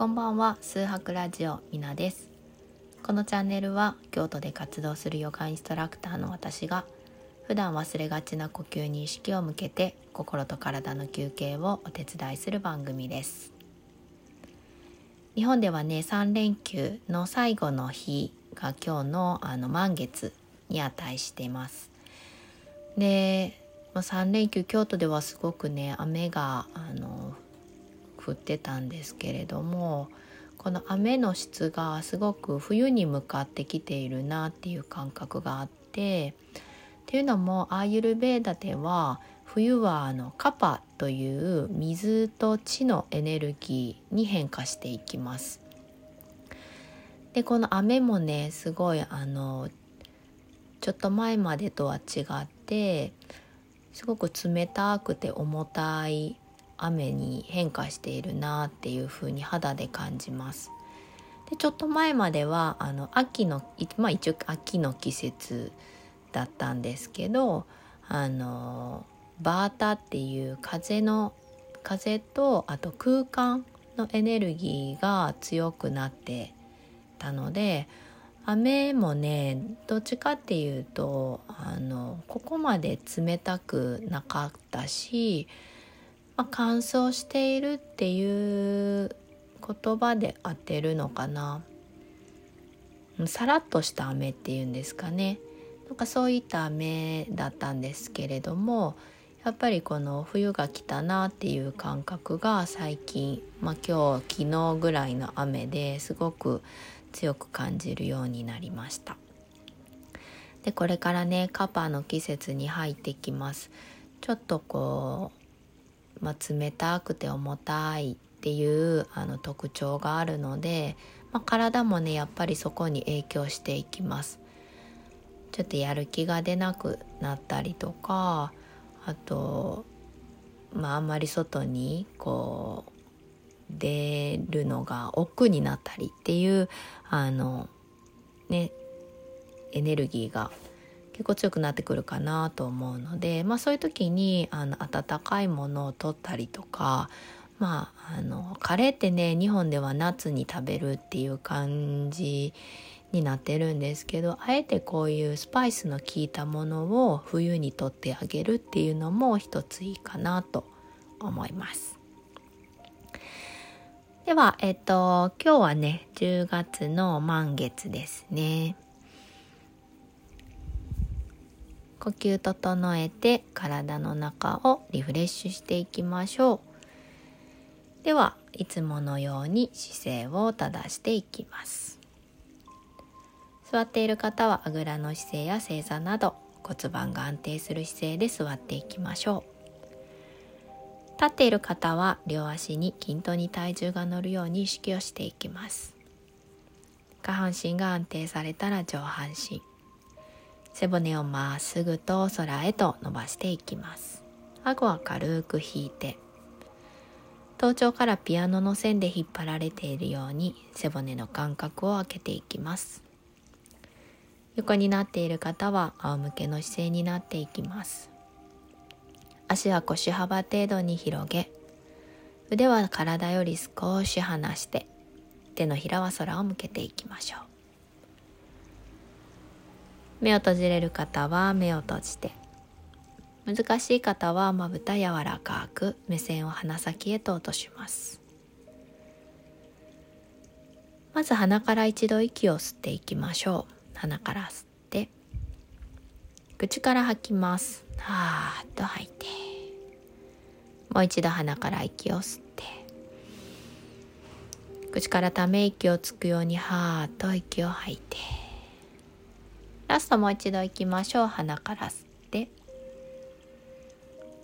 こんばんは。数博ラジオみなです。このチャンネルは京都で活動するヨガインストラクターの私が普段忘れがちな呼吸に意識を向けて心と体の休憩をお手伝いする番組です。日本ではね3連休の最後の日が今日のあの満月に値しています。で3連休京都ではすごくね雨があの降ってたんですけれどもこの雨の質がすごく冬に向かってきているなっていう感覚があってっていうのもアーユルベーダでは冬はあのカパという水と地のエネルギーに変化していきます。でこの雨もねすごいあのちょっと前までとは違ってすごく冷たくて重たい雨に変化しているなっていう風に肌で感じます。でちょっと前まではあの秋のまあ一応秋の季節だったんですけどあのバータっていう風の風とあと空間のエネルギーが強くなってたので雨もねどっちかっていうとあのここまで冷たくなかったし、まあ、乾燥しているっていう言葉で当てるのかな。さらっとした雨っていうんですかね。なんかそういった雨だったんですけれどもやっぱりこの冬が来たなっていう感覚が最近、まあ、今日昨日ぐらいの雨ですごく強く感じるようになりました。でこれからねカパの季節に入ってきます。ちょっとこう、まあ、冷たくて重たいっていうあの特徴があるので、まあ、体もねやっぱりそこに影響していきます。ちょっとやる気が出なくなったりとかあとまああんまり外にこう出るのが億劫になったりっていうあのねエネルギーが結構強くなってくるかなと思うので、まあ、そういう時にあの温かいものを取ったりとかまああのカレーってね日本では夏に食べるっていう感じになってるんですけどあえてこういうスパイスの効いたものを冬にとってあげるっていうのも一ついいかなと思います。では、えっと、今日はね、10月の満月ですね。呼吸整えて体の中をリフレッシュしていきましょう。では、いつものように姿勢を正していきます。座っている方はあぐらの姿勢や正座など骨盤が安定する姿勢で座っていきましょう。立っている方は両足に均等に体重が乗るように意識をしていきます下半身が安定されたら上半身背骨をまっすぐと空へと伸ばしていきます。顎は軽く引いて。頭頂からピアノの線で引っ張られているように背骨の間隔を空けていきます。横になっている方は仰向けの姿勢になっていきます。足は腰幅程度に広げ腕は体より少し離して手のひらは空を向けていきましょう。目を閉じれる方は目を閉じて。難しい方はまぶた柔らかく目線を鼻先へと落とします。まず鼻から一度息を吸っていきましょう。鼻から吸って。口から吐きます。はーっと吐いて。もう一度鼻から息を吸って。口からため息をつくようにはーっと息を吐いて。ラストもう一度いきましょう。鼻から吸って。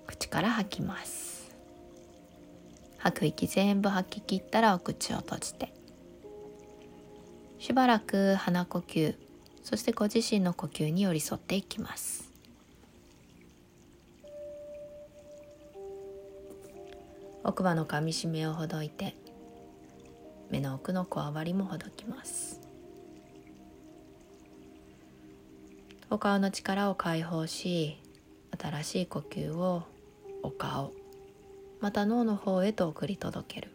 口から吐きます。吐く息全部吐き切ったらお口を閉じて。しばらく鼻呼吸そしてご自身の呼吸に寄り添っていきます。奥歯の噛みしめをほどいて目の奥のこわばりもほどきます。お顔の力を解放し新しい呼吸をお顔また脳の方へと送り届ける。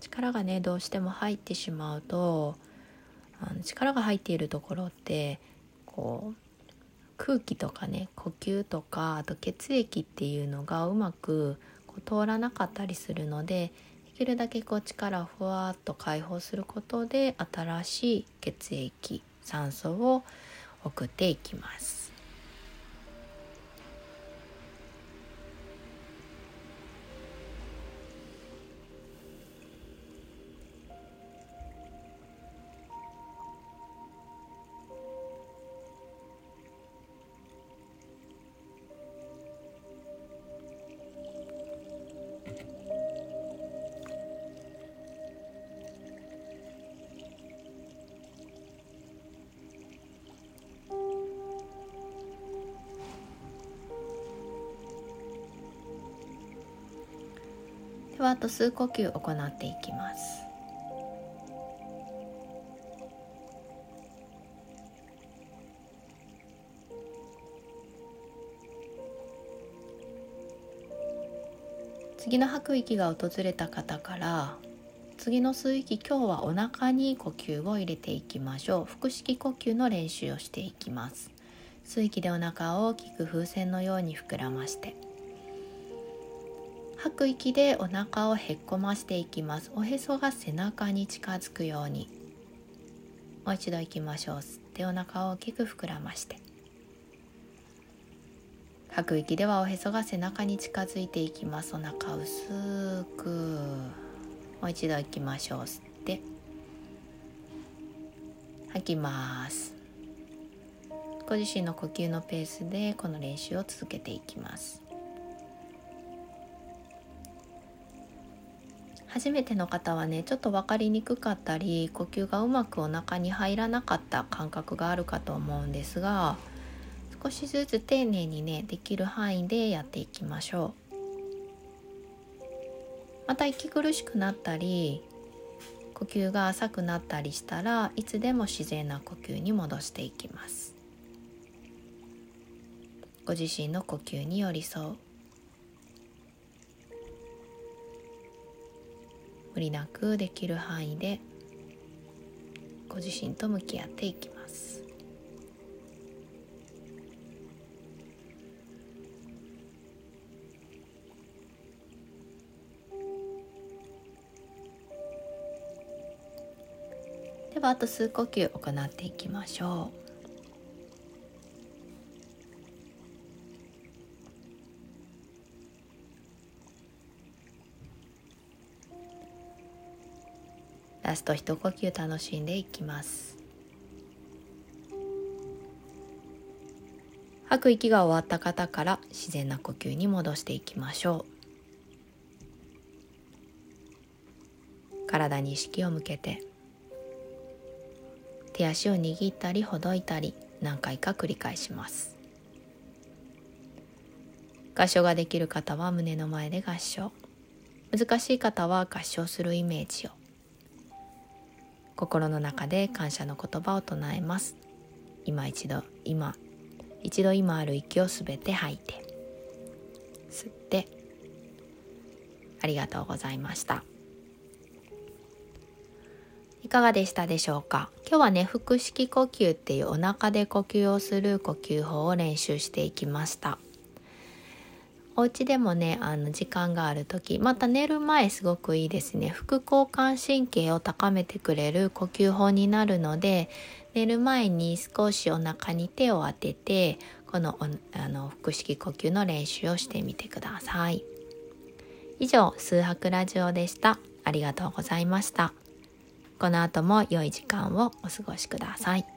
力がねどうしても入ってしまうとあの力が入っているところってこう空気とかね呼吸とかあと血液っていうのがうまくこう通らなかったりするのできるだけこう力をふわっと解放することで新しい血液酸素を送っていきます。ではあと数呼吸行っていきます。次の吐く息が訪れた方から次の吸う息今日はお腹に呼吸を入れていきましょう。腹式呼吸の練習をしていきます。吸う息でお腹を大きく風船のように膨らまして吐く息でお腹をへっこましていきます。おへそが背中に近づくように。もう一度いきましょう。吸ってお腹を大きく膨らまして。吐く息ではおへそが背中に近づいていきます。お腹薄く。もう一度いきましょう。吸って吐きます。ご自身の呼吸のペースでこの練習を続けていきます。初めての方はねちょっと分かりにくかったり呼吸がうまくお腹に入らなかった感覚があるかと思うんですが少しずつ丁寧にねできる範囲でやっていきましょう。また息苦しくなったり呼吸が浅くなったりしたらいつでも自然な呼吸に戻していきます。ご自身の呼吸に寄り添う。無理なくできる範囲でご自身と向き合っていきます。ではあと数呼吸行っていきましょう。スト一呼吸楽しんでいきます。吐く息が終わった方から自然な呼吸に戻していきましょう。体に意識を向けて。手足を握ったりほどいたり何回か繰り返します。合唱ができる方は胸の前で合唱難しい方は合唱するイメージを。心の中で感謝の言葉を唱えます。今一度今。一度今ある息をすべて吐いて。吸って。ありがとうございました。いかがでしたでしょうか？今日はね腹式呼吸っていうお腹で呼吸をする呼吸法を練習していきました。お家でもねあの時間がある時また寝る前すごくいいですね。副交感神経を高めてくれる呼吸法になるので寝る前に少しお腹に手を当ててこのあの腹式呼吸の練習をしてみてください。以上数拍ラジオでした。ありがとうございました。この後も良い時間をお過ごしください。